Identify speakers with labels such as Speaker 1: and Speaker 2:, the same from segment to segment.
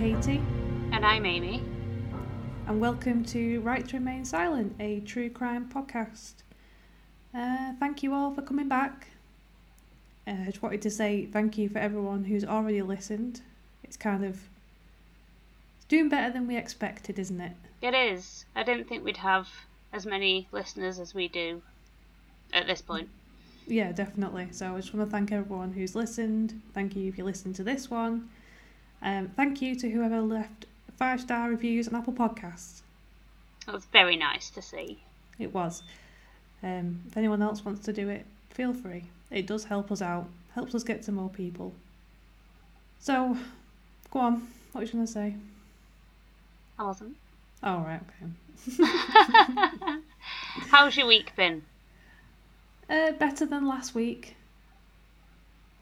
Speaker 1: Katie,
Speaker 2: And I'm Amy.
Speaker 1: and welcome to Right to Remain Silent, a true crime podcast. Uh, thank you all for coming back. Uh, I just wanted to say thank you for everyone who's already listened. It's kind of it's doing better than we expected, isn't it?
Speaker 2: It is. I didn't think we'd have as many listeners as we do at this point.
Speaker 1: Yeah, definitely. So I just want to thank everyone who's listened. Thank you if you listened to this one. Um, thank you to whoever left five star reviews on Apple Podcasts.
Speaker 2: It was very nice to see.
Speaker 1: It was. Um, if anyone else wants to do it, feel free. It does help us out, helps us get to more people. So, go on. What was you going to say?
Speaker 2: I wasn't.
Speaker 1: Oh, right, okay.
Speaker 2: How's your week been?
Speaker 1: Uh, better than last week.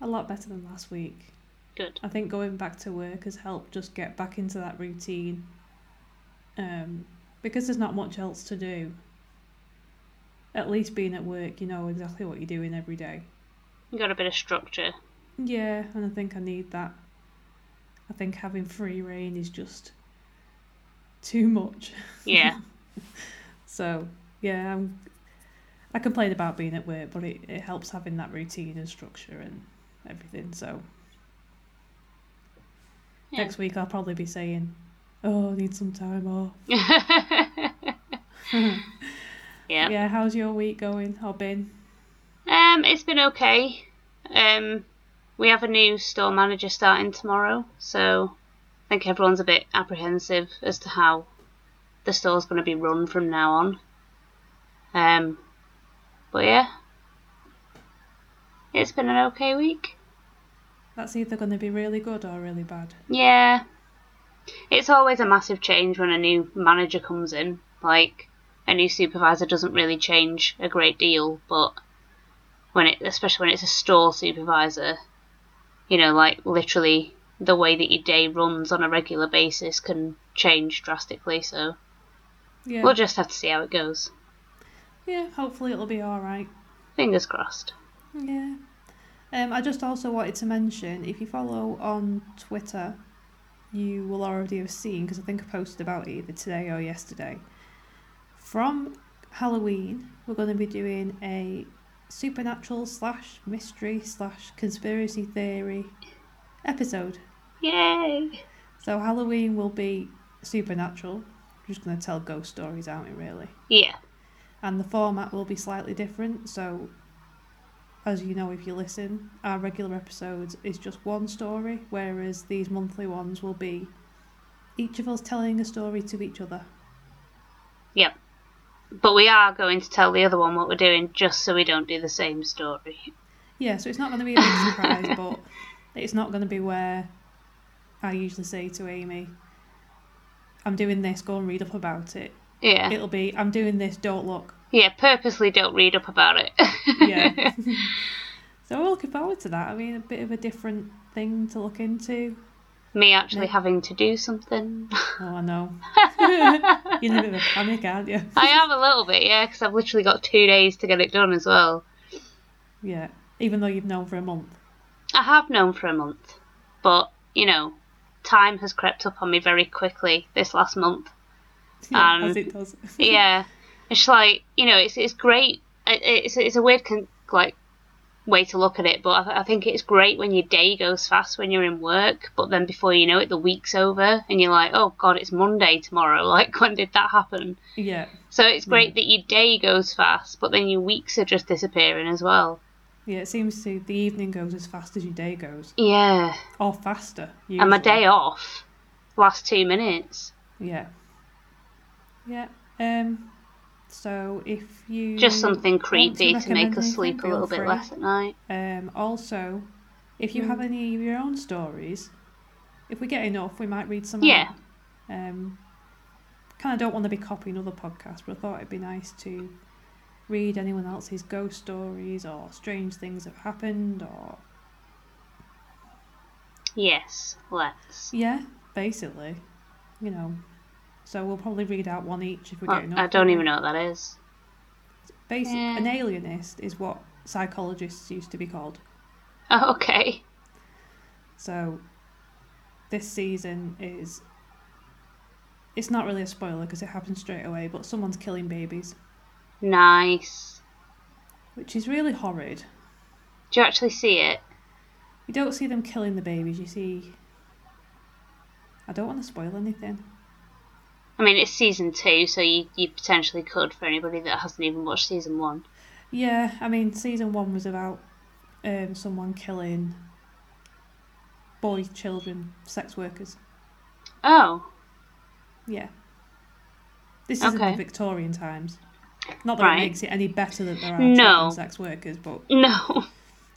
Speaker 1: A lot better than last week.
Speaker 2: Good.
Speaker 1: I think going back to work has helped just get back into that routine. Um, because there's not much else to do. At least being at work, you know exactly what you're doing every day.
Speaker 2: You got a bit of structure.
Speaker 1: Yeah, and I think I need that. I think having free reign is just too much.
Speaker 2: Yeah.
Speaker 1: So, yeah, I'm, I complain about being at work, but it, it helps having that routine and structure and everything. So,
Speaker 2: Yeah.
Speaker 1: next week I'll probably be saying, Oh, I need some time off.
Speaker 2: yeah.
Speaker 1: Yeah, how's your week going or been?
Speaker 2: Um, it's been okay. Um, we have a new store manager starting tomorrow, so I think everyone's a bit apprehensive as to how the store's going to be run from now on. Um, but yeah, it's been an okay week.
Speaker 1: That's either going to be really good or really bad.
Speaker 2: Yeah, it's always a massive change when a new manager comes in. Like a new supervisor doesn't really change a great deal, but when it, especially when it's a store supervisor, you know, like literally the way that your day runs on a regular basis can change drastically. So
Speaker 1: Yeah.
Speaker 2: we'll just have to see how it goes.
Speaker 1: yeah, hopefully it'll be alright.
Speaker 2: Fingers crossed.
Speaker 1: Yeah. Um, I just also wanted to mention if you follow on Twitter, you will already have seen because I think I posted about it either today or yesterday. From Halloween, we're going to be doing a supernatural slash mystery slash conspiracy theory episode.
Speaker 2: Yay!
Speaker 1: So Halloween will be supernatural. We're just going to tell ghost stories, aren't we? Really.
Speaker 2: Yeah,
Speaker 1: and the format will be slightly different. So, as you know, if you listen, our regular episodes is just one story, whereas these monthly ones will be each of us telling a story to each other.
Speaker 2: yep. But we are going to tell the other one what we're doing just so we don't do the same story.
Speaker 1: Yeah, so it's not going to be a big surprise, but it's not going to be where I usually say to Amy, I'm doing this, go and read up about it.
Speaker 2: Yeah.
Speaker 1: It'll be, I'm doing this, don't look.
Speaker 2: Yeah, purposely don't read up about it.
Speaker 1: Yeah. so we're looking forward to that. I mean, a bit of a different thing to look into.
Speaker 2: Me actually
Speaker 1: Yeah.
Speaker 2: having to do something.
Speaker 1: Oh, I know. You're in a bit of a panic, aren't you?
Speaker 2: I am a little bit, yeah, because I've literally got two days to get it done as well.
Speaker 1: Yeah. Even though you've known for a month.
Speaker 2: I have known for a month, but, you know, time has crept up on me very quickly this last month.
Speaker 1: Yeah,
Speaker 2: Um,
Speaker 1: as it does.
Speaker 2: yeah, it's like, you know, it's, it's great. It's, it's a weird, con- like, way to look at it, but I, I think it's great when your day goes fast when you're in work, but then before you know it, the week's over, and you're like, oh god, it's Monday tomorrow. Like, when did that happen?
Speaker 1: yeah.
Speaker 2: So it's great that your day goes fast, but then your weeks are just disappearing as well.
Speaker 1: Yeah, it seems to the evening goes as fast as your day goes.
Speaker 2: Yeah,
Speaker 1: Or faster.
Speaker 2: and my
Speaker 1: usually.
Speaker 2: day off last two minutes.
Speaker 1: Yeah. Yeah. Um so if you
Speaker 2: Just something creepy to, make us sleep a little bit
Speaker 1: free.
Speaker 2: less at night.
Speaker 1: Um also if you have any of your own stories, if we get enough we might read some
Speaker 2: Yeah.
Speaker 1: out. Um kinda don't want to be copying other podcasts, but I thought it'd be nice to read anyone else's ghost stories or strange things have happened or
Speaker 2: Yes, let's.
Speaker 1: yeah, basically. You know. So we'll probably read out one each if we
Speaker 2: Well,
Speaker 1: get enough.
Speaker 2: I don't even know what that is.
Speaker 1: Basic,
Speaker 2: Yeah.
Speaker 1: An alienist is what psychologists used to be called.
Speaker 2: Oh, okay.
Speaker 1: So this season is. It's not really a spoiler because it happens straight away, but someone's killing babies,
Speaker 2: Nice.
Speaker 1: which is really horrid.
Speaker 2: Do you actually see it?
Speaker 1: You don't see them killing the babies, you see. I don't want to spoil anything.
Speaker 2: I mean, it's season two, so you, you potentially could for anybody that hasn't even watched season one.
Speaker 1: Yeah, I mean, season one was about um, someone killing boy children, sex workers.
Speaker 2: Oh,
Speaker 1: Yeah. This isn't
Speaker 2: Okay.
Speaker 1: the Victorian times. Not that
Speaker 2: Right.
Speaker 1: it makes it any better that there are
Speaker 2: No.
Speaker 1: sex workers, but
Speaker 2: no.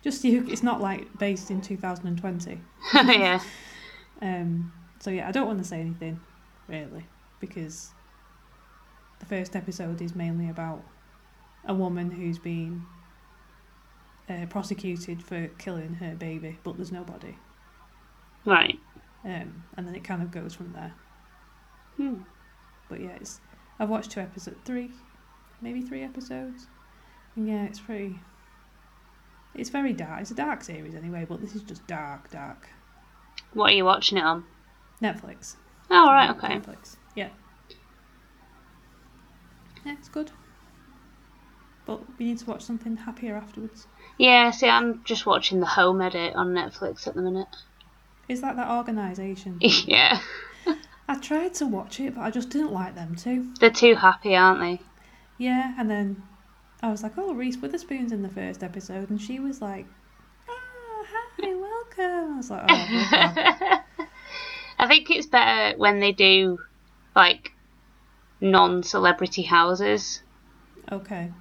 Speaker 1: just you, it's not like based in 2020.
Speaker 2: yeah.
Speaker 1: Um, so yeah, I don't want to say anything really because the first episode is mainly about a woman who's been uh, prosecuted for killing her baby, but there's nobody.
Speaker 2: Right.
Speaker 1: Um, and then it kind of goes from there.
Speaker 2: Hmm.
Speaker 1: But yeah, it's I've watched two episodes, three, maybe three episodes. And yeah, it's pretty. It's very dark. It's a dark series anyway, but this is just dark, dark.
Speaker 2: What are you watching it on?
Speaker 1: Netflix.
Speaker 2: Oh, right, okay.
Speaker 1: Netflix. Yeah. Yeah, it's good. But we need to watch something happier afterwards.
Speaker 2: Yeah, see, I'm just watching the home edit on Netflix at the minute.
Speaker 1: Is that that organisation?
Speaker 2: yeah.
Speaker 1: I tried to watch it, but I just didn't like them too.
Speaker 2: They're too happy, aren't they?
Speaker 1: Yeah, and then I was like, oh, Reese Witherspoon's in the first episode, and she was like, oh, hi, welcome. I was like, oh.
Speaker 2: I think it's better when they do, like, non celebrity houses.
Speaker 1: okay.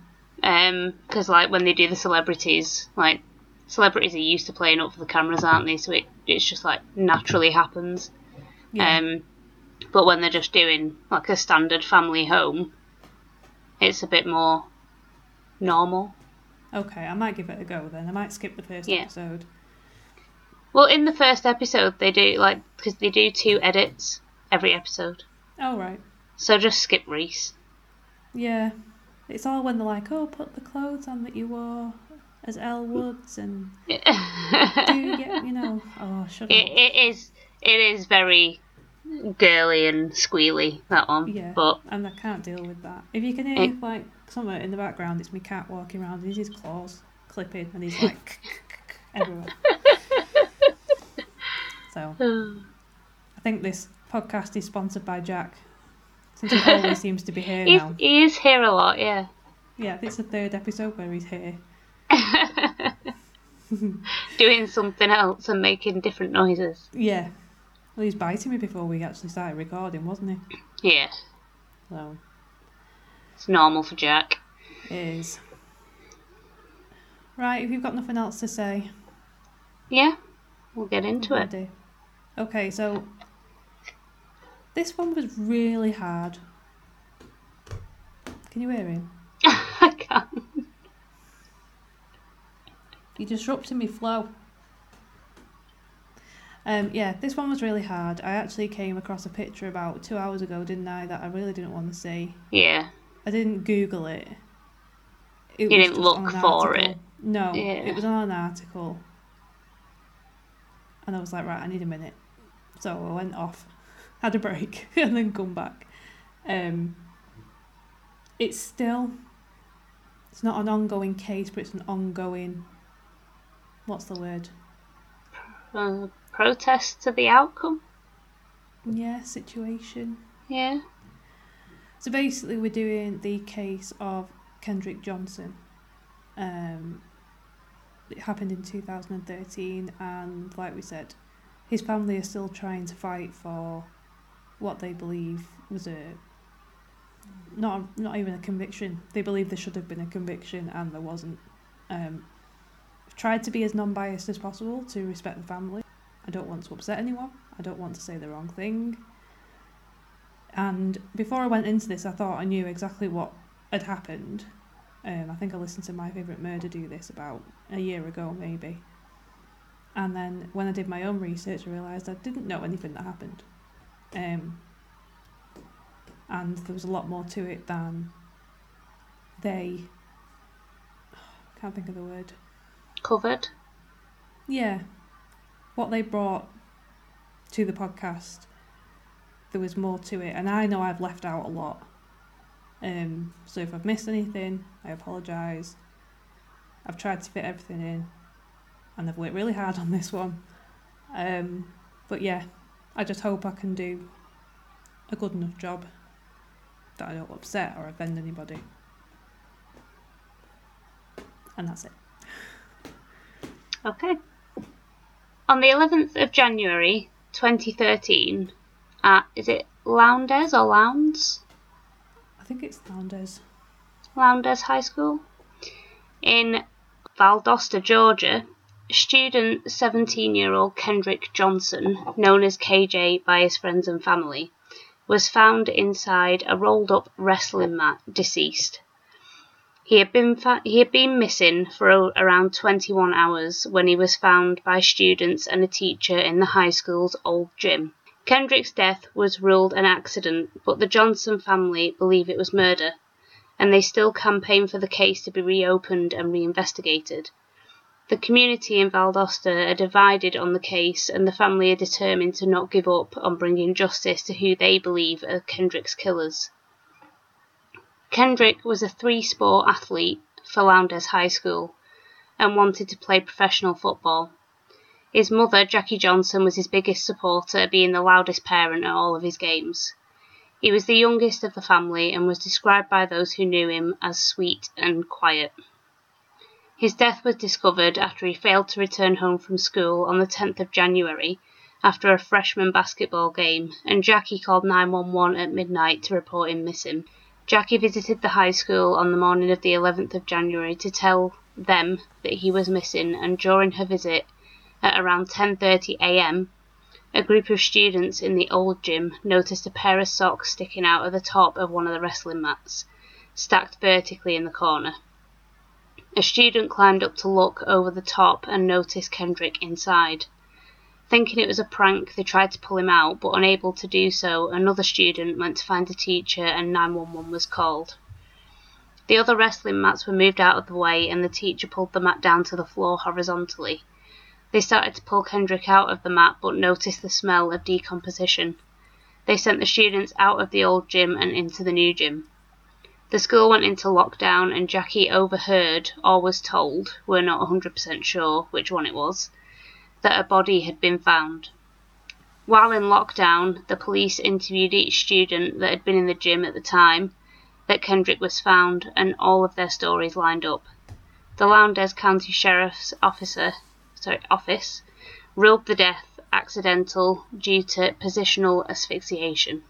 Speaker 2: Um, because like when they do the celebrities, like celebrities are used to playing up for the cameras, aren't they? So it it's just like naturally happens.
Speaker 1: Yeah.
Speaker 2: Um, but when they're just doing like a standard family home, it's a bit more normal.
Speaker 1: okay, I might give it a go then. I might skip the first
Speaker 2: Yeah.
Speaker 1: episode.
Speaker 2: Well, in the first episode, they do like because they do two edits every episode,
Speaker 1: Oh, right.
Speaker 2: so just skip Reese.
Speaker 1: Yeah. It's all when they're like, oh, put the clothes on that you wore as Elle Woods, and do you get, you know, oh, shut
Speaker 2: It,
Speaker 1: up.
Speaker 2: it is it is very girly and squealy that one,
Speaker 1: Yeah.
Speaker 2: but
Speaker 1: And I can't deal with that. If you can hear,
Speaker 2: It-
Speaker 1: like, somewhere in the background, it's my cat walking around, and he's his claws clipping, and he's like, everywhere. So, I think this podcast is sponsored by Jack, since he always seems to be here
Speaker 2: he's,
Speaker 1: now.
Speaker 2: he is here a lot, yeah.
Speaker 1: Yeah, it's the third episode where he's here.
Speaker 2: Doing something else and making different noises.
Speaker 1: Yeah. Well, he was biting me before we actually started recording, wasn't he?
Speaker 2: Yeah,
Speaker 1: So,
Speaker 2: it's normal for Jack.
Speaker 1: it is. Right, if you've got nothing else to say,
Speaker 2: Yeah, we'll get into it.
Speaker 1: Okay, so this one was really hard. Can you hear him?
Speaker 2: I can't.
Speaker 1: You're disrupting me flow. Um, yeah, this one was really hard. I actually came across a picture about two hours ago, didn't I? That I really didn't want to see.
Speaker 2: Yeah,
Speaker 1: I didn't Google it. it
Speaker 2: You didn't look for
Speaker 1: article.
Speaker 2: it?
Speaker 1: No,
Speaker 2: Yeah.
Speaker 1: it was on an article. And I was like, right, I need a minute. So I went off, had a break, and then come back. Um, it's still, it's not an ongoing case, but it's an ongoing, what's the word?
Speaker 2: uh, protest to the outcome.
Speaker 1: Yeah, situation.
Speaker 2: Yeah,
Speaker 1: So basically, we're doing the case of Kendrick Johnson. Um, it happened in 2013, and like we said, his family are still trying to fight for what they believe was a not not even a conviction. They believe there should have been a conviction, and there wasn't. Um, I've tried to be as non-biased as possible to respect the family. I don't want to upset anyone. I don't want to say the wrong thing. And before I went into this, I thought I knew exactly what had happened. Um, I think I listened to My Favourite Murder do this about a year ago, maybe. And then when I did my own research, I realised I didn't know anything that happened. Um, and there was a lot more to it than they. can't think of the word.
Speaker 2: covered.
Speaker 1: Yeah. What they brought to the podcast, there was more to it, and I know I've left out a lot. Um, so if I've missed anything, I apologise. I've tried to fit everything in, and I've worked really hard on this one. Um, but yeah, I just hope I can do a good enough job that I don't upset or offend anybody. And that's it.
Speaker 2: Okay. On the 11th of January 2013, at, is it Lowndes or Lowndes?
Speaker 1: I think it's Lowndes.
Speaker 2: Lowndes High School? In Valdosta, Georgia, student 17 year old Kendrick Johnson, known as KJ by his friends and family, was found inside a rolled up wrestling mat, deceased. He had been fa- he had been missing for around 21 hours when he was found by students and a teacher in the high school's old gym. Kendrick's death was ruled an accident, but the Johnson family believe it was murder, and they still campaign for the case to be reopened and reinvestigated. The community in Valdosta are divided on the case, and the family are determined to not give up on bringing justice to who they believe are Kendrick's killers. Kendrick was a three sport athlete for Lowndes High School and wanted to play professional football. His mother, Jackie Johnson, was his biggest supporter, being the loudest parent at all of his games. He was the youngest of the family and was described by those who knew him as sweet and quiet. His death was discovered after he failed to return home from school on the 10th of January after a freshman basketball game, and Jackie called 911 at midnight to report him missing. Jackie visited the high school on the morning of the 11th of January to tell them that he was missing, and during her visit at around 10:30 a.m., a group of students in the old gym noticed a pair of socks sticking out of the top of one of the wrestling mats, stacked vertically in the corner. A student climbed up to look over the top and noticed Kendrick inside. Thinking it was a prank, they tried to pull him out, but unable to do so, another student went to find the teacher and 911 was called. The other wrestling mats were moved out of the way and the teacher pulled the mat down to the floor horizontally. They started to pull Kendrick out of the mat but noticed the smell of decomposition. They sent the students out of the old gym and into the new gym. The school went into lockdown and Jackie overheard, or was told, we're not 100% sure which one it was, that a body had been found. While in lockdown, the police interviewed each student that had been in the gym at the time that Kendrick was found, and all of their stories lined up. The Lowndes County Sheriff's Officer, sorry, Office ruled the death accidental due to positional asphyxiation.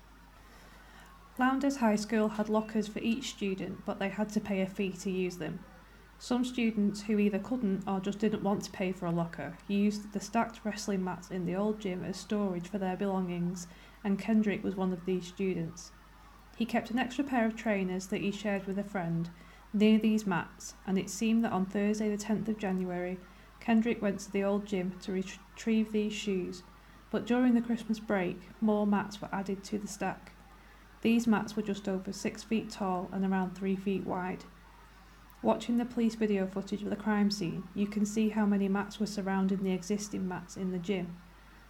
Speaker 1: Lowndes High School had lockers for each student, but they had to pay a fee to use them. Some students who either couldn't or just didn't want to pay for a locker used the stacked wrestling mats in the old gym as storage for their belongings, and Kendrick was one of these students. He kept an extra pair of trainers that he shared with a friend near these mats, and it seemed that on Thursday, the 10th of January, Kendrick went to the old gym to retrieve these shoes, but during the Christmas break, more mats were added to the stack. These mats were just over six feet tall and around three feet wide. Watching the police video footage of the crime scene, you can see how many mats were surrounding the existing mats in the gym.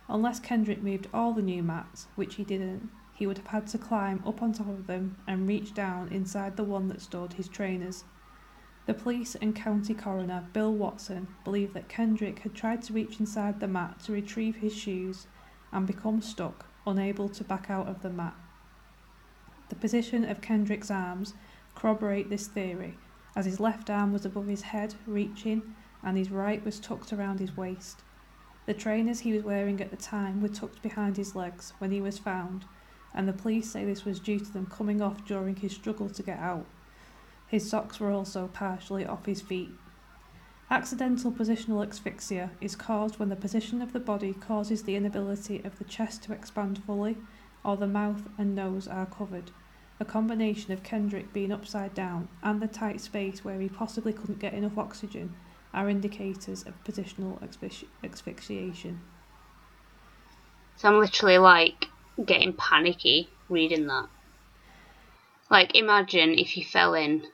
Speaker 1: Unless Kendrick moved all the new mats, which he didn't, he would have had to climb up on top of them and reach down inside the one that stored his trainers. The police and county coroner Bill Watson believe that Kendrick had tried to reach inside the mat to retrieve his shoes and become stuck, unable to back out of the mat. The position of Kendrick's arms corroborate this theory, as his left arm was above his head, reaching, and his right was tucked around his waist. The trainers he was wearing at the time were tucked behind his legs when he was found, and the police say this was due to them coming off during his struggle to get out. His socks were also partially off his feet. Accidental positional asphyxia is caused when the position of the body causes the inability of the chest to expand fully, or the mouth and nose are covered. A combination of Kendrick being upside down and the tight space where he possibly couldn't get enough oxygen are indicators of positional asphyxi- asphyxiation.
Speaker 2: So I'm literally like getting panicky reading that. Like, imagine if you fell in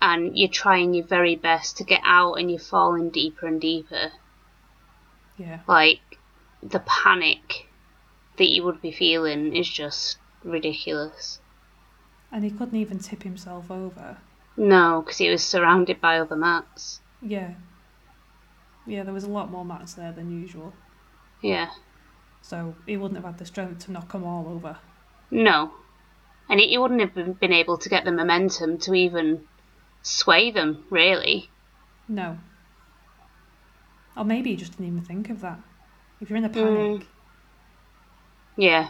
Speaker 2: and you're trying your very best to get out and you're falling deeper and deeper.
Speaker 1: Yeah.
Speaker 2: Like, the panic that you would be feeling is just ridiculous.
Speaker 1: And he couldn't even tip himself over.
Speaker 2: No, because he was surrounded by other mats.
Speaker 1: Yeah. Yeah, there was a lot more mats there than usual.
Speaker 2: Yeah.
Speaker 1: So he wouldn't have had the strength to knock them all over.
Speaker 2: No. And he wouldn't have been able to get the momentum to even sway them, really.
Speaker 1: No. Or maybe he just didn't even think of that. If you're in a panic.
Speaker 2: Mm. Yeah,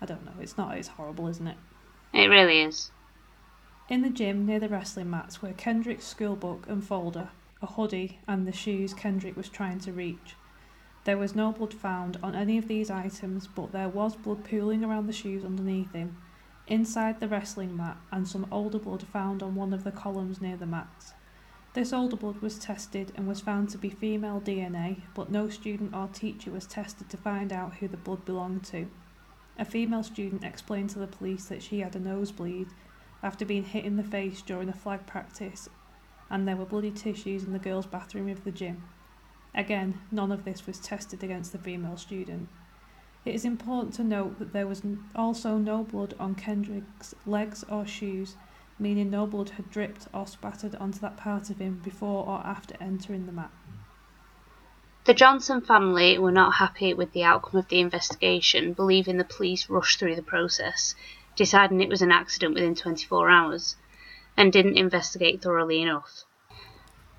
Speaker 1: I don't know. It's not. It's horrible, isn't it?
Speaker 2: it really is.
Speaker 1: In the gym near the wrestling mats were Kendrick's schoolbook and folder, a hoodie, and the shoes Kendrick was trying to reach. There was no blood found on any of these items, but there was blood pooling around the shoes underneath him, inside the wrestling mat, and some older blood found on one of the columns near the mats. This older blood was tested and was found to be female DNA, but no student or teacher was tested to find out who the blood belonged to. A female student explained to the police that she had a nosebleed after being hit in the face during a flag practice, and there were bloody tissues in the girls' bathroom of the gym. Again, none of this was tested against the female student. It is important to note that there was also no blood on Kendrick's legs or shoes, meaning no blood had dripped or spattered onto that part of him before or after entering the mat.
Speaker 2: The Johnson family were not happy with the outcome of the investigation, believing the police rushed through the process, deciding it was an accident within 24 hours, and didn't investigate thoroughly enough.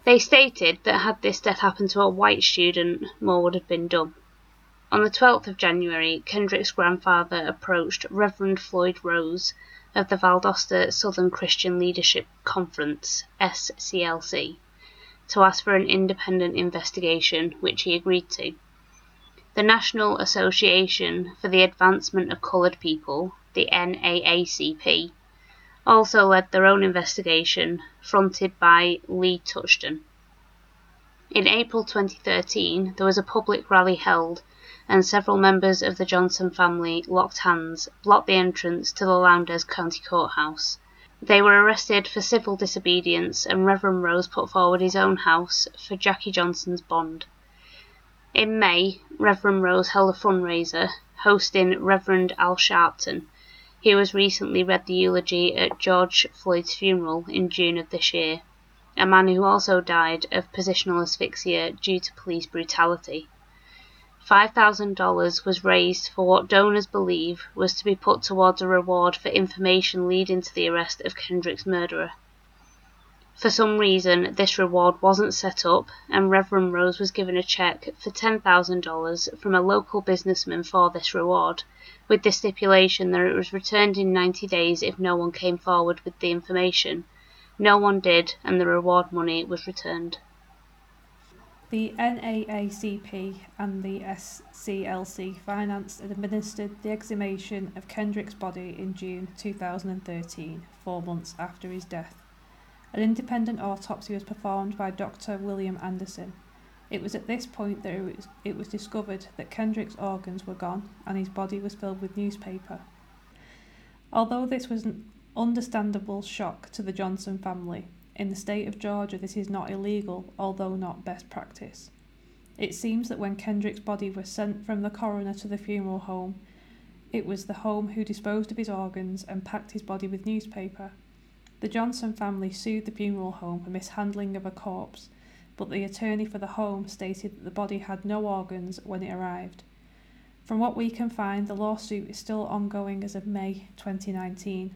Speaker 2: They stated that had this death happened to a white student, more would have been done. On the 12th of January, Kendrick's grandfather approached Reverend Floyd Rose of the Valdosta Southern Christian Leadership Conference, SCLC, to ask for an independent investigation, which he agreed to. The National Association for the Advancement of Coloured People, the NAACP, also led their own investigation, fronted by Lee Touchton. In April 2013, there was a public rally held and several members of the Johnson family locked hands, blocked the entrance to the Lowndes County Courthouse. They were arrested for civil disobedience, and Reverend Rose put forward his own house for Jackie Johnson's bond. In May, Reverend Rose held a fundraiser, hosting Reverend Al Sharpton. He was recently read the eulogy at George Floyd's funeral in June of this year, a man who also died of positional asphyxia due to police brutality. $5,000 was raised for what donors believe was to be put towards a reward for information leading to the arrest of Kendrick's murderer. For some reason, this reward wasn't set up, and Reverend Rose was given a check for $10,000 from a local businessman for this reward, with the stipulation that it was returned in 90 days if no one came forward with the information. No one did, and the reward money was returned.
Speaker 1: The NAACP and the SCLC financed and administered the exhumation of Kendrick's body in June 2013, four months after his death. An independent autopsy was performed by Dr. William Anderson. It was at this point that it was, it was discovered that Kendrick's organs were gone and his body was filled with newspaper. Although this was an understandable shock to the Johnson family, in the state of Georgia, this is not illegal, although not best practice. It seems that when Kendrick's body was sent from the coroner to the funeral home, it was the home who disposed of his organs and packed his body with newspaper. The Johnson family sued the funeral home for mishandling of a corpse, but the attorney for the home stated that the body had no organs when it arrived. From what we can find, the lawsuit is still ongoing as of May 2019.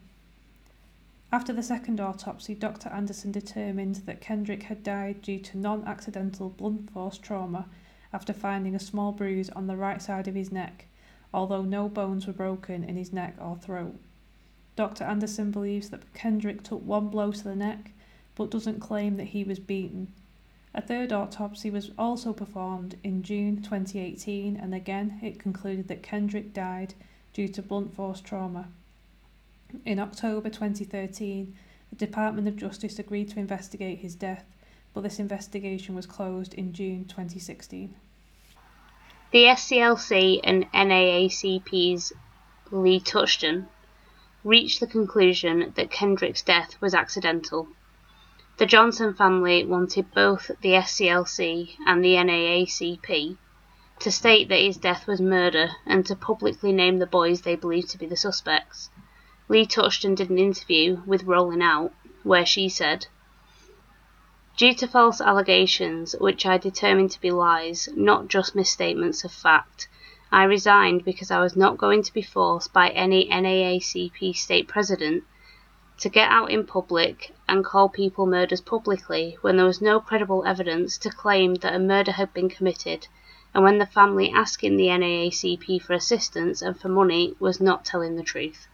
Speaker 1: After the second autopsy, Dr. Anderson determined that Kendrick had died due to non accidental blunt force trauma after finding a small bruise on the right side of his neck, although no bones were broken in his neck or throat. Dr. Anderson believes that Kendrick took one blow to the neck, but doesn't claim that he was beaten. A third autopsy was also performed in June 2018, and again it concluded that Kendrick died due to blunt force trauma. In October 2013, the Department of Justice agreed to investigate his death, but this investigation was closed in June 2016.
Speaker 2: The SCLC and NAACP's Lee Touchton reached the conclusion that Kendrick's death was accidental. The Johnson family wanted both the SCLC and the NAACP to state that his death was murder and to publicly name the boys they believed to be the suspects. Lee Touchton did an interview with Rolling Out where she said, Due to false allegations, which I determined to be lies, not just misstatements of fact, I resigned because I was not going to be forced by any NAACP state president to get out in public and call people murders publicly when there was no credible evidence to claim that a murder had been committed and when the family asking the NAACP for assistance and for money was not telling the truth.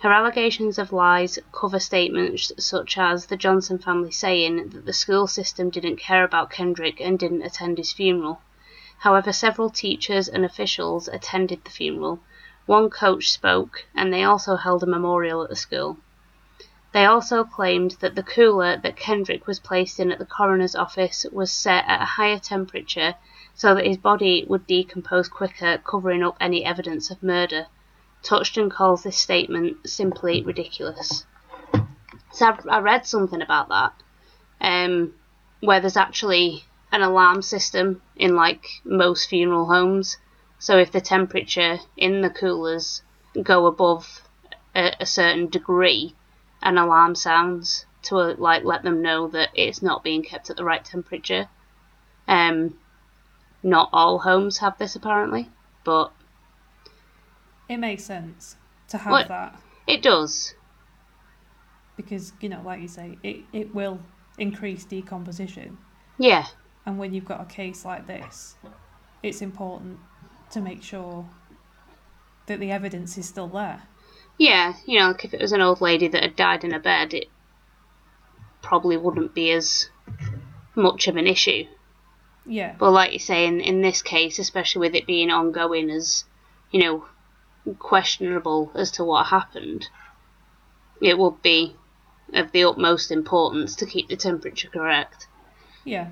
Speaker 2: Her allegations of lies cover statements such as the Johnson family saying that the school system didn't care about Kendrick and didn't attend his funeral. However, several teachers and officials attended the funeral. One coach spoke, and they also held a memorial at the school. They also claimed that the cooler that Kendrick was placed in at the coroner's office was set at a higher temperature so that his body would decompose quicker, covering up any evidence of murder. Touchton calls this statement simply ridiculous. So I've, I read something about that, um, where there's actually an alarm system in like most funeral homes. So if the temperature in the coolers go above a, a certain degree, an alarm sounds to like let them know that it's not being kept at the right temperature. Um, not all homes have this apparently, but
Speaker 1: It makes sense to have
Speaker 2: What?
Speaker 1: that
Speaker 2: it does.
Speaker 1: because, you know, like you say, it, it will increase decomposition.
Speaker 2: Yeah,
Speaker 1: And when you've got a case like this, it's important to make sure that the evidence is still there.
Speaker 2: yeah. You know, like if it was an old lady that had died in a bed, it probably wouldn't be as much of an issue.
Speaker 1: Yeah.
Speaker 2: But like you say, in, in this case, especially with it being ongoing as, you know, questionable as to what happened, it would be of the utmost importance to keep the temperature correct.
Speaker 1: Yeah.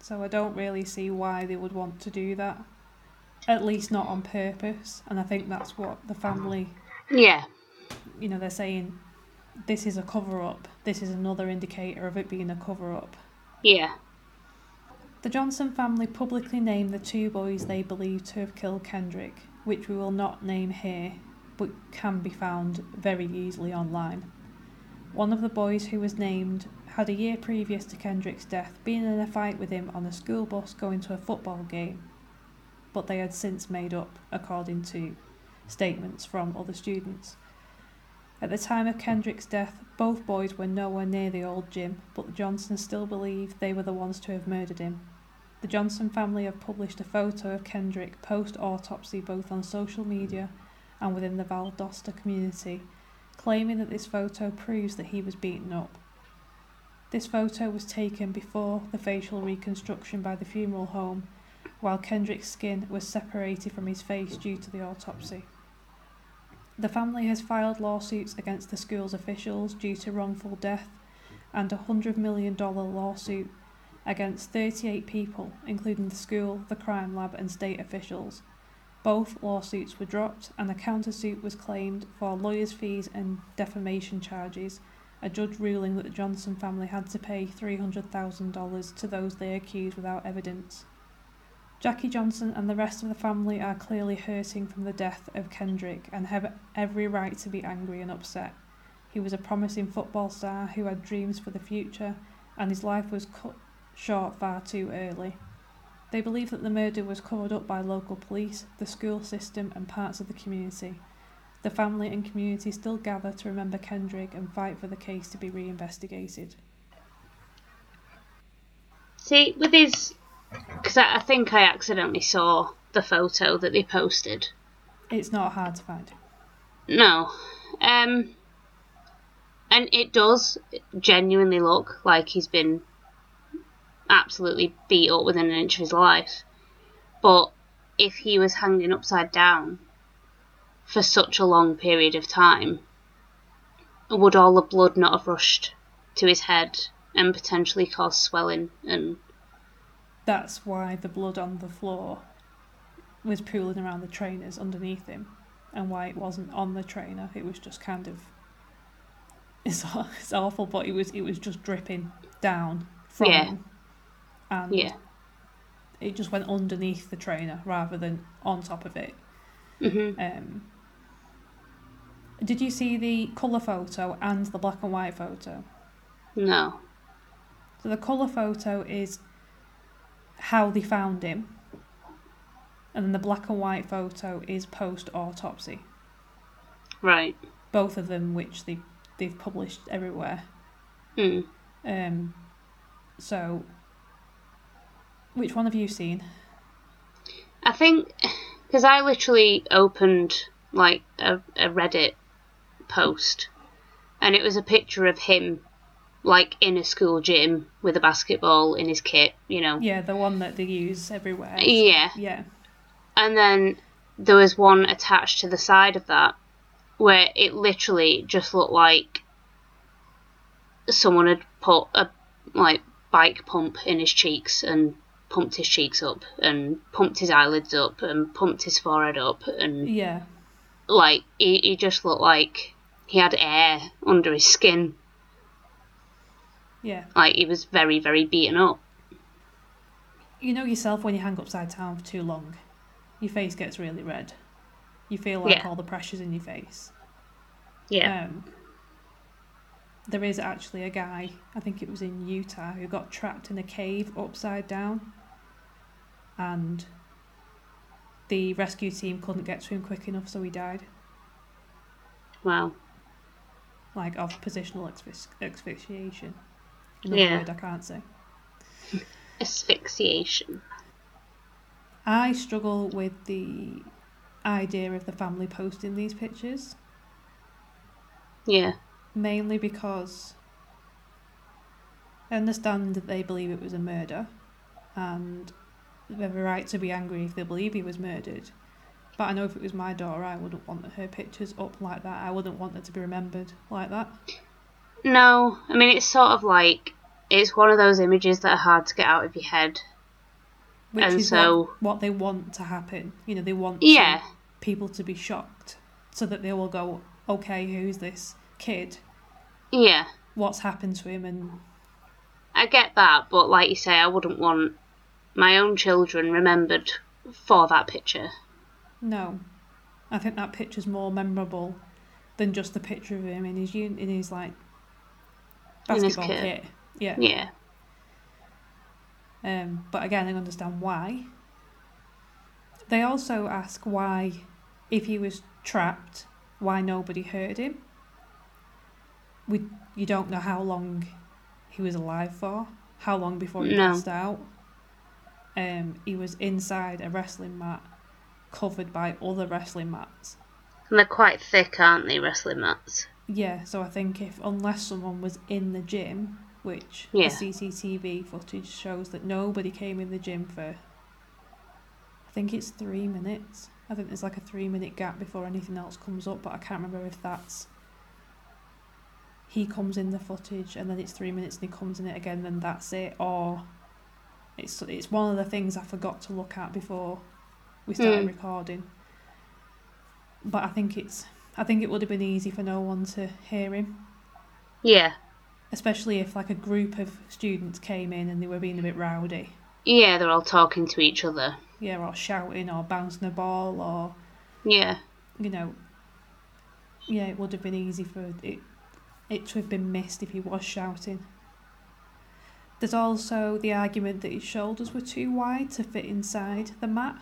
Speaker 1: So I don't really see why they would want to do that. At least not on purpose. And I think that's what the family,
Speaker 2: Yeah,
Speaker 1: you know, they're saying this is a cover up. This is another indicator of it being a cover up.
Speaker 2: yeah,
Speaker 1: The Johnson family publicly named the two boys they believe to have killed Kendrick, which we will not name here, but can be found very easily online. One of the boys who was named had a year previous to Kendrick's death been in a fight with him on a school bus going to a football game, but they had since made up, according to statements from other students. At the time of Kendrick's death, both boys were nowhere near the old gym, but the Johnsons still believe they were the ones to have murdered him. The Johnson family have published a photo of Kendrick post autopsy both on social media and within the Valdosta community, claiming that this photo proves that he was beaten up. This photo was taken before the facial reconstruction by the funeral home, while Kendrick's skin was separated from his face due to the autopsy. The family has filed lawsuits against the school's officials due to wrongful death and a $100 million lawsuit against 38 people, including the school, the crime lab, and state officials. Both lawsuits were dropped, and a countersuit was claimed for lawyers' fees and defamation charges, a judge ruling that the Johnson family had to pay $300,000 to those they accused without evidence. Jackie Johnson and the rest of the family are clearly hurting from the death of Kendrick and have every right to be angry and upset. He was a promising football star who had dreams for the future, and his life was cut short far too early. They believe that the murder was covered up by local police, the school system, and parts of the community. The family and community still gather to remember Kendrick and fight for the case to be reinvestigated.
Speaker 2: See, with his. Because I, I think I accidentally saw the photo that they posted.
Speaker 1: It's not hard to find.
Speaker 2: No. Um. And it does genuinely look like he's been absolutely beat up within an inch of his life. But if he was hanging upside down for such a long period of time, would all the blood not have rushed to his head and potentially cause swelling and
Speaker 1: That's why the blood on the floor was pooling around the trainers underneath him, and why it wasn't on the trainer. It was just kind of. It's, it's awful, but it was it was just dripping down from
Speaker 2: Yeah.
Speaker 1: him. And
Speaker 2: yeah.
Speaker 1: it just went underneath the trainer rather than on top of it.
Speaker 2: Mhm.
Speaker 1: Um, did you see the colour photo and the black and white photo?
Speaker 2: No.
Speaker 1: So the colour photo is how they found him, and then the black and white photo is post autopsy.
Speaker 2: Right.
Speaker 1: Both of them, which they they've published everywhere.
Speaker 2: Mm.
Speaker 1: Um, so, which one have you seen?
Speaker 2: I think because I literally opened like a, a Reddit post, and it was a picture of him like in a school gym with a basketball in his kit, you know.
Speaker 1: Yeah, the one that they use everywhere.
Speaker 2: Yeah.
Speaker 1: Yeah.
Speaker 2: And then there was one attached to the side of that where it literally just looked like someone had put a like bike pump in his cheeks and pumped his cheeks up and pumped his eyelids up and pumped his forehead up and
Speaker 1: Yeah.
Speaker 2: like he, he just looked like he had air under his skin
Speaker 1: Yeah.
Speaker 2: like he was very very beaten up
Speaker 1: You know yourself when you hang upside down for too long, your face gets really red. You feel like
Speaker 2: Yeah.
Speaker 1: all the pressure's in your face.
Speaker 2: yeah
Speaker 1: Um, there is actually a guy, I think it was in Utah, who got trapped in a cave upside down. And the rescue team couldn't get to him quick enough, so he died.
Speaker 2: wow
Speaker 1: Like of positional asphyx- asphyxiation. Another
Speaker 2: Yeah.
Speaker 1: word I can't say.
Speaker 2: asphyxiation
Speaker 1: I struggle with the idea of the family posting these pictures,
Speaker 2: yeah
Speaker 1: mainly because I understand that they believe it was a murder, and have a right to be angry if they believe he was murdered. But I know if it was my daughter, I wouldn't want her pictures up like that. I wouldn't want her to be remembered like that.
Speaker 2: No, I mean it's sort of like it's one of those images that are hard to get out of your head.
Speaker 1: Which
Speaker 2: And
Speaker 1: is
Speaker 2: so-
Speaker 1: what, what they want to happen. You know, they want
Speaker 2: Yeah,
Speaker 1: to, people to be shocked so that they will go, okay, who's this kid?
Speaker 2: yeah,
Speaker 1: What's happened to him? And
Speaker 2: I get that, but like you say, I wouldn't want my own children remembered for that picture.
Speaker 1: no, I think that picture's more memorable than just the picture of him in his un- in his like
Speaker 2: In his
Speaker 1: basketball
Speaker 2: kit.
Speaker 1: kit. Yeah.
Speaker 2: Yeah,
Speaker 1: Um, but again, I understand why. They also ask why, if he was trapped, why nobody heard him. We you don't know how long he was alive for, how long before he
Speaker 2: No.
Speaker 1: passed out. Um, he was inside a wrestling mat, covered by other wrestling mats.
Speaker 2: and they're quite thick, aren't they, wrestling mats?
Speaker 1: Yeah, so I think if unless someone was in the gym, which
Speaker 2: Yeah.
Speaker 1: the CCTV footage shows that nobody came in the gym for I think it's 3 minutes. I think there's like a 3 minute gap before anything else comes up, but I can't remember if that's he comes in the footage and then it's 3 minutes and he comes in it again then that's it or it's it's one of the things I forgot to look at before we started
Speaker 2: Mm.
Speaker 1: recording. But I think it's I think it would have been easy for no one to hear him,
Speaker 2: Yeah,
Speaker 1: especially if like a group of students came in and they were being a bit rowdy.
Speaker 2: yeah, they're all talking to each other.
Speaker 1: Yeah, or shouting or bouncing a ball or
Speaker 2: Yeah,
Speaker 1: you know. Yeah, it would have been easy for it it to have been missed if he was shouting. There's also the argument that his shoulders were too wide to fit inside the mat,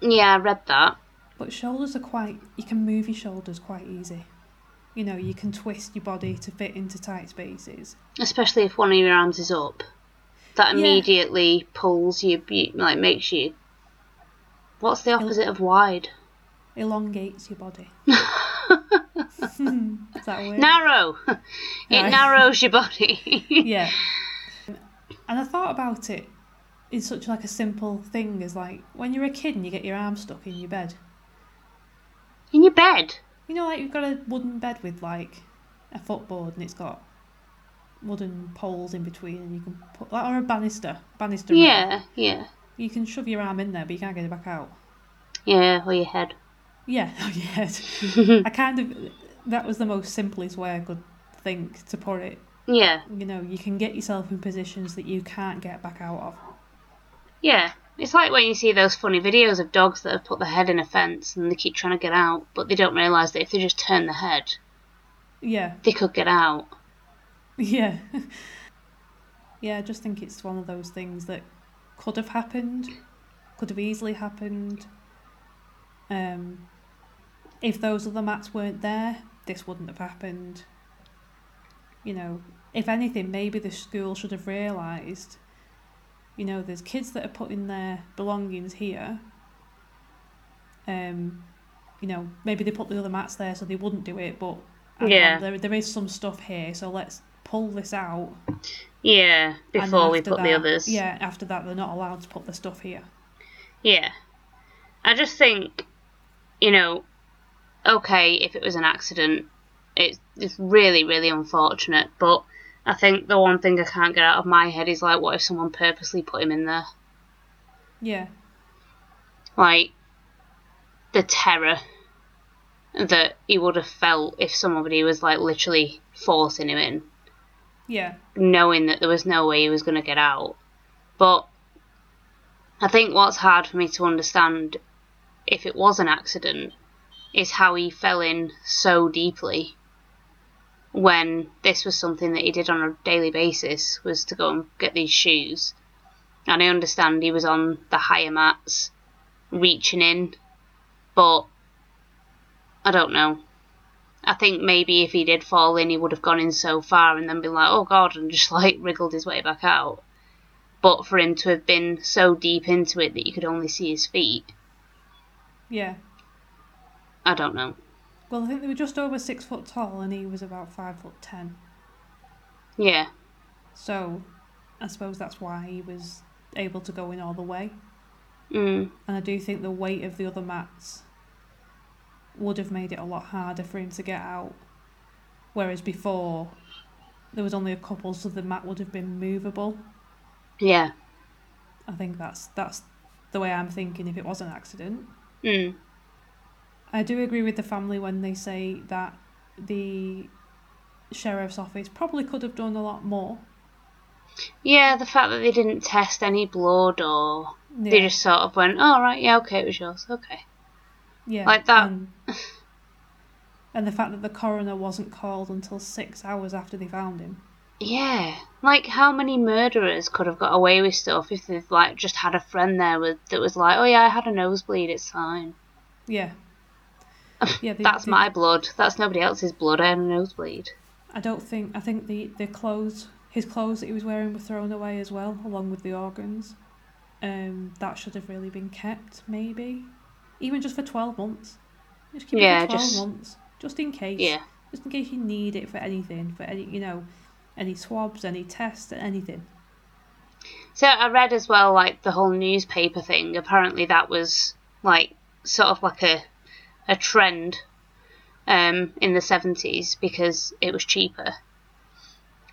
Speaker 2: yeah, I read that.
Speaker 1: but shoulders are quite you can move your shoulders quite easy. You know, you can twist your body to fit into tight spaces.
Speaker 2: Especially if one of your arms is up, that
Speaker 1: Yeah.
Speaker 2: immediately pulls you, like makes you. What's the opposite of wide?
Speaker 1: elongates your body. Is that a word?
Speaker 2: Narrow. it narrows your body.
Speaker 1: Yeah. And I thought about it in such like a simple thing as like when you're a kid and you get your arm stuck in your bed.
Speaker 2: In your bed.
Speaker 1: You know, like you've got a wooden bed with like a footboard and it's got wooden poles in between and you can put like or a banister. Banister. rail.
Speaker 2: Yeah, yeah,
Speaker 1: You can shove your arm in there but you can't get it back out.
Speaker 2: yeah. Or your head.
Speaker 1: Yeah, or your head. I kind of that was the most simplest way I could think to put it.
Speaker 2: Yeah,
Speaker 1: You know, you can get yourself in positions that you can't get back out of.
Speaker 2: yeah. It's like when you see those funny videos of dogs that have put their head in a fence and they keep trying to get out, but they don't realise that if they just turn the head,
Speaker 1: Yeah.
Speaker 2: they could get out.
Speaker 1: Yeah. yeah, I just think it's one of those things that could have happened, could have easily happened. Um, if those other mats weren't there, this wouldn't have happened. You know, if anything, maybe the school should have realised, you know, there's kids that are putting their belongings here. Um, you know, maybe they put the other mats there so they wouldn't do it, but
Speaker 2: Yeah.
Speaker 1: there there is some stuff here, so let's pull this out.
Speaker 2: Yeah, before we put the others.
Speaker 1: Yeah, after that they're not allowed to put the stuff here.
Speaker 2: Yeah. I just think, you know, okay, if it was an accident, it's, it's really, really unfortunate, but I think the one thing I can't get out of my head is like, what if someone purposely put him in there?
Speaker 1: Yeah,
Speaker 2: Like, the terror that he would have felt if somebody was like literally forcing him in,
Speaker 1: yeah,
Speaker 2: knowing that there was no way he was going to get out. But I think what's hard for me to understand, if it was an accident, is how he fell in so deeply when this was something that he did on a daily basis was to go and get these shoes. And I understand he was on the higher mats, reaching in, but I don't know. I think maybe if he did fall in, he would have gone in so far and then been like, oh god, and just like wriggled his way back out. But for him to have been so deep into it that you could only see his feet,
Speaker 1: yeah.
Speaker 2: I don't know.
Speaker 1: Well, I think they were just over six foot tall, and he was about five foot ten.
Speaker 2: Yeah,
Speaker 1: So, I suppose that's why he was able to go in all the way.
Speaker 2: mm,
Speaker 1: And I do think the weight of the other mats would have made it a lot harder for him to get out. Whereas before, there was only a couple, so the mat would have been movable.
Speaker 2: yeah,
Speaker 1: I think that's that's the way I'm thinking. If it was an accident,
Speaker 2: mm,
Speaker 1: I do agree with the family when they say that the sheriff's office probably could have done a lot more.
Speaker 2: yeah. The fact that they didn't test any blood or they just sort of went, oh right, yeah, okay, it was yours, okay.
Speaker 1: yeah,
Speaker 2: like that.
Speaker 1: And, and the fact that the coroner wasn't called until six hours after they found him.
Speaker 2: Yeah, like how many murderers could have got away with stuff if they've like just had a friend there with that was like, oh yeah, I had a nosebleed, it's fine.
Speaker 1: Yeah. Yeah, they-
Speaker 2: That's
Speaker 1: they-
Speaker 2: my blood. That's nobody else's blood. I had a nosebleed.
Speaker 1: I don't think. I think the the clothes, his clothes that he was wearing, were thrown away as well, along with the organs. Um, that should have really been kept, maybe, even just for twelve months. Just keep
Speaker 2: Yeah,
Speaker 1: it for twelve
Speaker 2: just-
Speaker 1: months, just in case.
Speaker 2: Yeah,
Speaker 1: Just in case you need it for anything, for any, you know, any swabs, any tests, anything.
Speaker 2: So I read as well, like the whole newspaper thing. Apparently, that was like sort of like a a trend um, in the seventies because it was cheaper.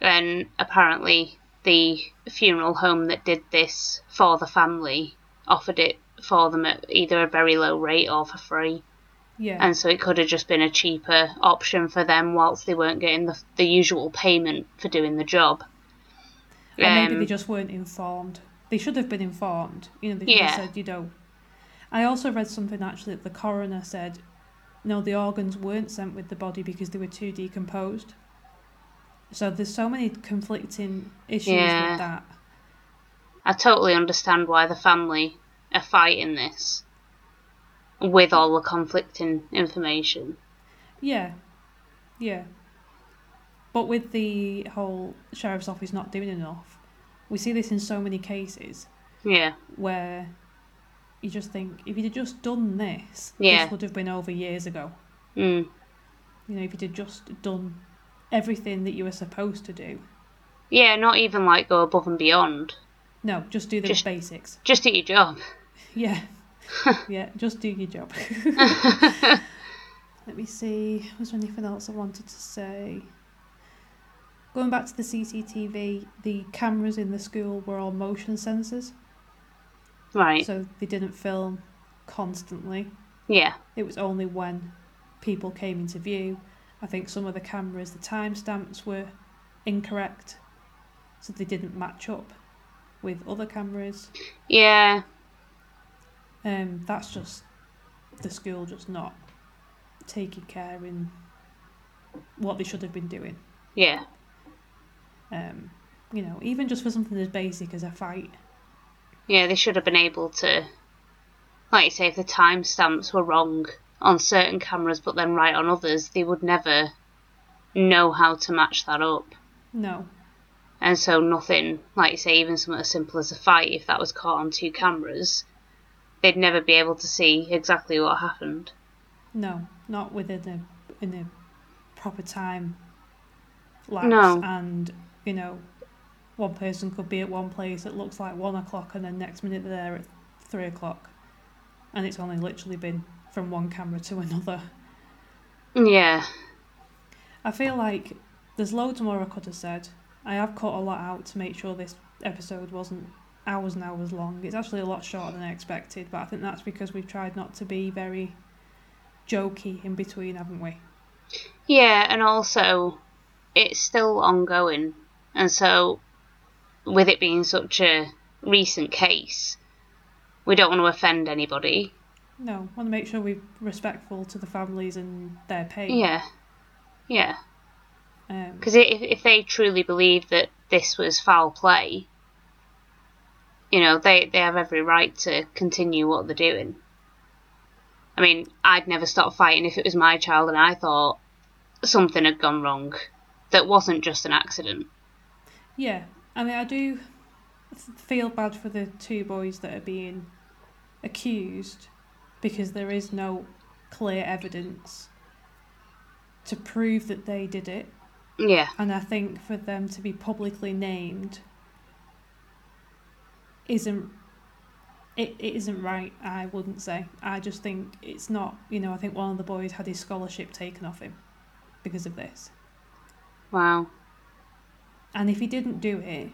Speaker 2: And apparently, the funeral home that did this for the family offered it for them at either a very low rate or for free.
Speaker 1: Yeah.
Speaker 2: And so it could have just been a cheaper option for them whilst they weren't getting the, the usual payment for doing the job.
Speaker 1: Maybe
Speaker 2: Um,
Speaker 1: they just weren't informed. They should have been informed. You know, they
Speaker 2: Yeah.
Speaker 1: said, you know. I also read something actually that the coroner said, no, the organs weren't sent with the body because they were too decomposed. So there's so many conflicting issues
Speaker 2: Yeah.
Speaker 1: with that.
Speaker 2: I totally understand why the family are fighting this with all the conflicting information.
Speaker 1: Yeah, yeah. But with the whole sheriff's office not doing enough, we see this in so many cases
Speaker 2: Yeah,
Speaker 1: where you just think if you'd just done this,
Speaker 2: Yeah.
Speaker 1: this would have been over years ago.
Speaker 2: mm,
Speaker 1: You know, if you'd just done everything that you were supposed to do.
Speaker 2: yeah, not even like go above and beyond.
Speaker 1: No, just do the
Speaker 2: Just-
Speaker 1: basics.
Speaker 2: Just do your job.
Speaker 1: Yeah. yeah, just do your job. Let me see. Was there anything else I wanted to say? Going back to the CCTV, the cameras in the school were all motion sensors,
Speaker 2: Right.
Speaker 1: so they didn't film constantly.
Speaker 2: Yeah.
Speaker 1: It was only when people came into view. I think some of the cameras, the timestamps were incorrect, so they didn't match up with other cameras.
Speaker 2: Yeah.
Speaker 1: Um, that's just the school just not taking care in what they should have been doing.
Speaker 2: Yeah.
Speaker 1: Um, you know, even just for something as basic as a fight.
Speaker 2: Yeah, they should have been able to, like you say, if the timestamps were wrong on certain cameras but then right on others, they would never know how to match that up.
Speaker 1: No.
Speaker 2: And so nothing, like you say, even something as simple as a fight, if that was caught on two cameras, they'd never be able to see exactly what happened.
Speaker 1: No, not within a in a proper time lapse.
Speaker 2: No.
Speaker 1: And you know, one person could be at one place it looks like one o'clock, and then next minute they're there at three o'clock, and it's only literally been from one camera to another.
Speaker 2: Yeah.
Speaker 1: I feel like there's loads more I could have said. I have cut a lot out to make sure this episode wasn't hours and hours long. It's actually a lot shorter than I expected, but I think that's because we've tried not to be very jokey in between, haven't we?
Speaker 2: Yeah, and also it's still ongoing, and so with it being such a recent case, we don't want to offend anybody.
Speaker 1: No, want to make sure we're respectful to the families and their pain.
Speaker 2: Yeah, yeah.
Speaker 1: Um,
Speaker 2: Because if if they truly believe that this was foul play, you know they they have every right to continue what they're doing. I mean, I'd never stop fighting if it was my child and I thought something had gone wrong that wasn't just an accident.
Speaker 1: yeah, I mean, I do feel bad for the two boys that are being accused because there is no clear evidence to prove that they did it.
Speaker 2: Yeah,
Speaker 1: And I think for them to be publicly named isn't it, it isn't right, I wouldn't say. I just think it's not you know, I think one of the boys had his scholarship taken off him because of this.
Speaker 2: wow.
Speaker 1: And if he didn't do it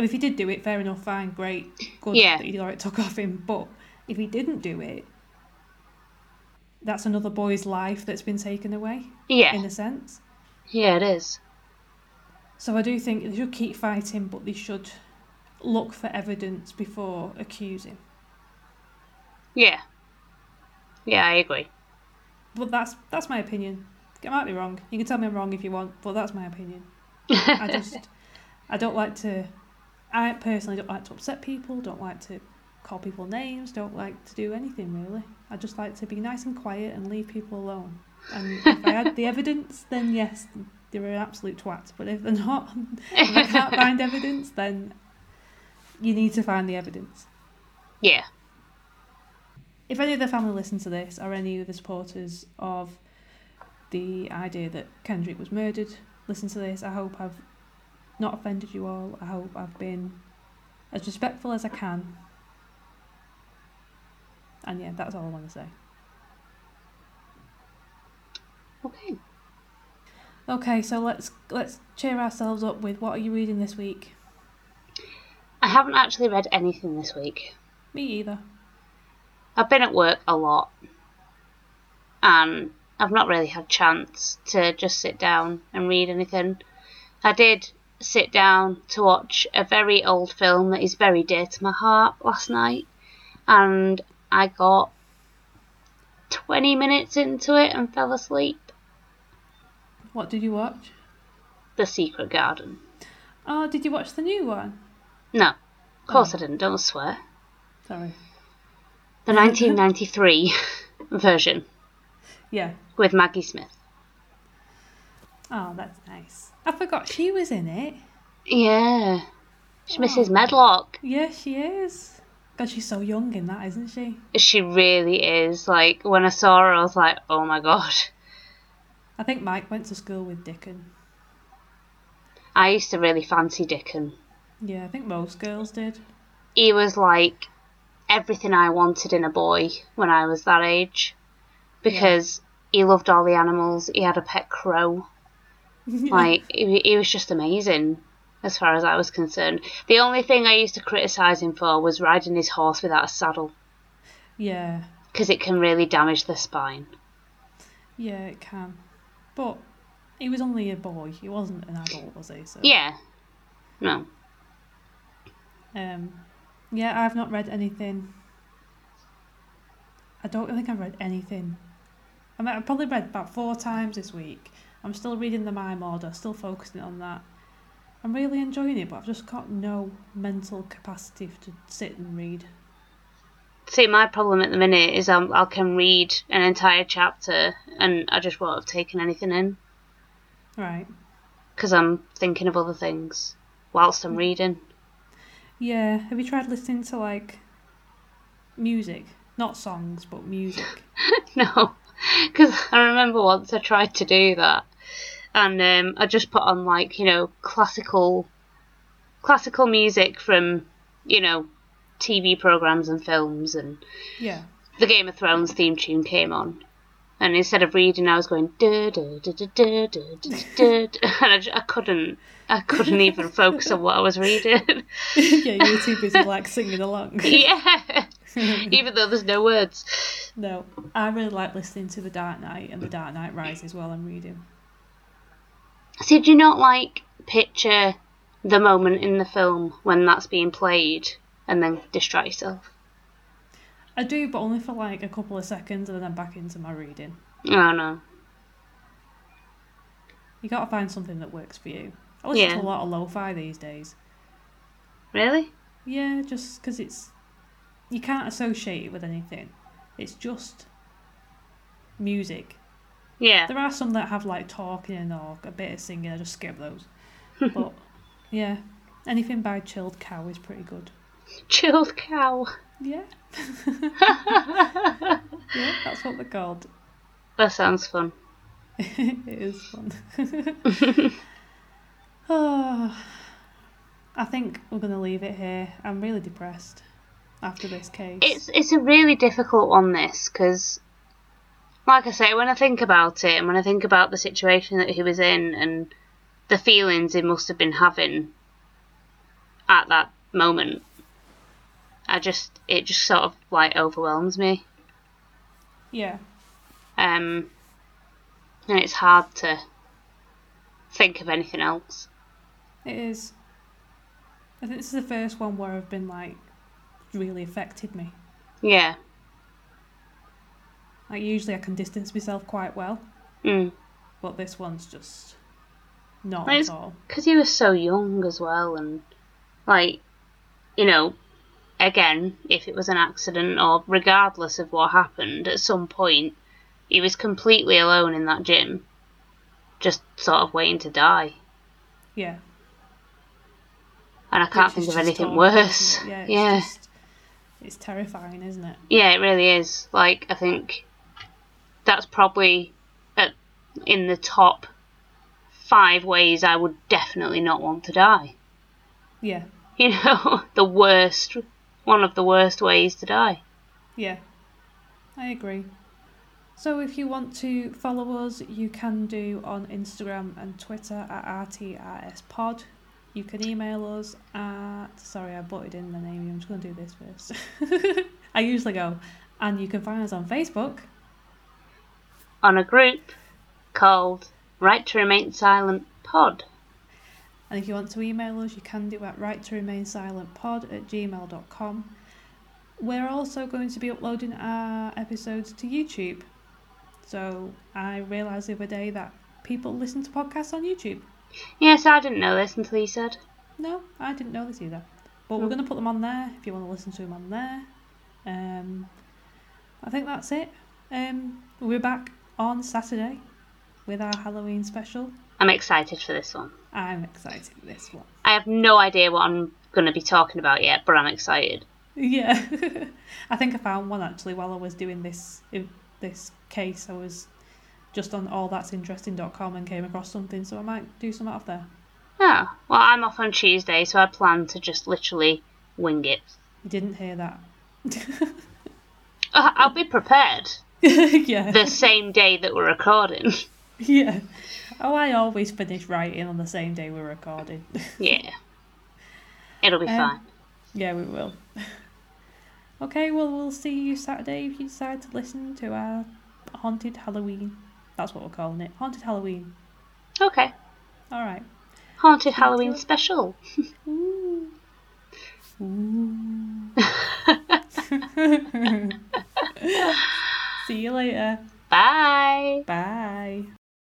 Speaker 1: I mean, if he did do it, fair enough, fine, great, good
Speaker 2: Yeah.
Speaker 1: that it took off him. But if he didn't do it, that's another boy's life that's been taken away,
Speaker 2: Yeah,
Speaker 1: in a sense.
Speaker 2: yeah, it is.
Speaker 1: So I do think they should keep fighting, but they should look for evidence before accusing.
Speaker 2: Yeah, yeah, I agree.
Speaker 1: But that's that's my opinion. I might be wrong. You can tell me I'm wrong if you want, but that's my opinion. I just I don't like to. I personally don't like to upset people. Don't like to call people names. Don't like to do anything really. I just like to be nice and quiet and leave people alone. And if I had the evidence, then yes, they're an absolute twat. But if they're not, if I can't find evidence, then you need to find the evidence.
Speaker 2: Yeah,
Speaker 1: If any of the family listen to this, or any of the supporters of the idea that Kendrick was murdered, listen to this. I hope I've not offended you all. I hope I've been as respectful as I can. And yeah, that's all I want to say.
Speaker 2: okay.
Speaker 1: Okay, so let's let's cheer ourselves up with what are you reading this week?
Speaker 2: I haven't actually read anything this week.
Speaker 1: Me either.
Speaker 2: I've been at work a lot, and I've not really had chance to just sit down and read anything. I did sit down to watch a very old film that is very dear to my heart last night, and I got 20 minutes into it and fell asleep.
Speaker 1: What did you watch?
Speaker 2: The Secret Garden.
Speaker 1: Oh, did you watch the new one?
Speaker 2: No, of oh. course
Speaker 1: Oh.
Speaker 2: I didn't, don't swear.
Speaker 1: Sorry.
Speaker 2: The 1993 version
Speaker 1: Yeah.
Speaker 2: With Maggie Smith.
Speaker 1: Oh, that's nice. I forgot she was in it.
Speaker 2: Yeah. She's Mrs.
Speaker 1: Oh.
Speaker 2: Medlock.
Speaker 1: Yeah, she is. God, she's so young in that, isn't she?
Speaker 2: She really is. Like, when I saw her, I was like, oh my god.
Speaker 1: I think Mike went to school with Dickon.
Speaker 2: I used to really fancy Dickon.
Speaker 1: Yeah, I think most girls did.
Speaker 2: He was like everything I wanted in a boy when I was that age. Because he loved all the animals, he had a pet crow. Like, he, he was just amazing as far as I was concerned. The only thing I used to criticise him for was riding his horse without a saddle.
Speaker 1: yeah,
Speaker 2: Because it can really damage the spine.
Speaker 1: yeah, it can. But he was only a boy. He wasn't an adult, was he? So
Speaker 2: Yeah. No.
Speaker 1: Um, yeah, I've not read anything I don't think I've read anything. I mean, I've probably read about four times this week. I'm still reading the mime order, still focusing on that. I'm really enjoying it, but I've just got no mental capacity to sit and read.
Speaker 2: See, my problem at the minute is I'm, I can read an entire chapter and I just won't have taken anything in
Speaker 1: Right.
Speaker 2: because I'm thinking of other things whilst I'm mm. reading.
Speaker 1: Yeah. Have you tried listening to like music? Not songs, but music.
Speaker 2: no, because I remember once I tried to do that, and um, I just put on like you know classical, classical music from you know TV programs and films, and
Speaker 1: Yeah.
Speaker 2: the Game of Thrones theme tune came on. And instead of reading, I was going and I, I couldn't, I couldn't even focus on what I was reading.
Speaker 1: yeah, you were too busy like singing along.
Speaker 2: yeah, even though there's no words.
Speaker 1: No, I really like listening to The Dark Knight and The Dark Knight Rises while I'm reading.
Speaker 2: See, do you not like picture the moment in the film when that's being played and then distract yourself?
Speaker 1: I do, but only for like a couple of seconds and then I'm back into my reading.
Speaker 2: Oh no.
Speaker 1: You gotta find something that works for you. I listen
Speaker 2: Yeah.
Speaker 1: to a lot of lo-fi these days.
Speaker 2: Really?
Speaker 1: Yeah, just because it's you can't associate it with anything. It's just music.
Speaker 2: Yeah.
Speaker 1: There are some that have like talking or a bit of singing. I just skip those. but yeah, anything by Chilled Cow is pretty good.
Speaker 2: Chilled cow.
Speaker 1: Yeah, yeah, that's what they're called.
Speaker 2: That sounds fun.
Speaker 1: it is fun. oh, I think we're gonna leave it here. I'm really depressed after this case.
Speaker 2: It's it's a really difficult one this because, like I say, when I think about it and when I think about the situation that he was in and the feelings he must have been having at that moment, I just it just sort of like overwhelms me.
Speaker 1: yeah,
Speaker 2: Um, and it's hard to think of anything else.
Speaker 1: it is. I think this is the first one where I've been like really affected me.
Speaker 2: Yeah.
Speaker 1: Like usually I can distance myself quite well,
Speaker 2: Mm.
Speaker 1: but this one's just not at all.
Speaker 2: Because he was so young as well, and like, you know, again, if it was an accident or regardless of what happened, at some point he was completely alone in that gym, just sort of waiting to die.
Speaker 1: Yeah.
Speaker 2: And I can't
Speaker 1: Which
Speaker 2: think of anything
Speaker 1: awful,
Speaker 2: worse.
Speaker 1: it? Yeah. It's
Speaker 2: yeah.
Speaker 1: Just, it's terrifying, isn't it?
Speaker 2: Yeah, it really is. Like, I think that's probably at, in the top five ways I would definitely not want to die.
Speaker 1: Yeah.
Speaker 2: You know, the worst, one of the worst ways to die.
Speaker 1: Yeah. I agree. So if you want to follow us, you can do on Instagram and Twitter at RTRSPod. You can email us at sorry, I butted in the name. I'm just gonna do this first. I usually go. And you can find us on Facebook.
Speaker 2: On a group called Right to Remain Silent Pod.
Speaker 1: And if you want to email us, you can do at right to remain silent pod at gmail.com. We're also going to be uploading our episodes to YouTube. So I realised the other day that people listen to podcasts on YouTube.
Speaker 2: Yes, I didn't know this until you said.
Speaker 1: No, I didn't know this either. But we're
Speaker 2: Hmm.
Speaker 1: going to put them on there if you want to listen to them on there. Um, I think that's it. Um, we're back on Saturday with our Halloween special.
Speaker 2: I'm excited for this one.
Speaker 1: I'm excited for this one.
Speaker 2: I have no idea what I'm going to be talking about yet, but I'm excited.
Speaker 1: Yeah, I think I found one actually while I was doing this this case. I was just on allthat'sinteresting.com and came across something, so I might do some off there.
Speaker 2: Oh, well, I'm off on Tuesday, so I plan to just literally wing it.
Speaker 1: You didn't hear that?
Speaker 2: Uh, I'll be prepared
Speaker 1: yeah,
Speaker 2: the same day that we're recording.
Speaker 1: yeah. Oh, I always finish writing on the same day we're recording.
Speaker 2: yeah. It'll be
Speaker 1: Um,
Speaker 2: fine.
Speaker 1: yeah, we will. okay, well, we'll see you Saturday if you decide to listen to our haunted Halloween. That's what we're calling it, haunted Halloween.
Speaker 2: Okay.
Speaker 1: All right.
Speaker 2: Haunted Halloween special.
Speaker 1: Ooh. Ooh. you later. Bye.
Speaker 2: Bye.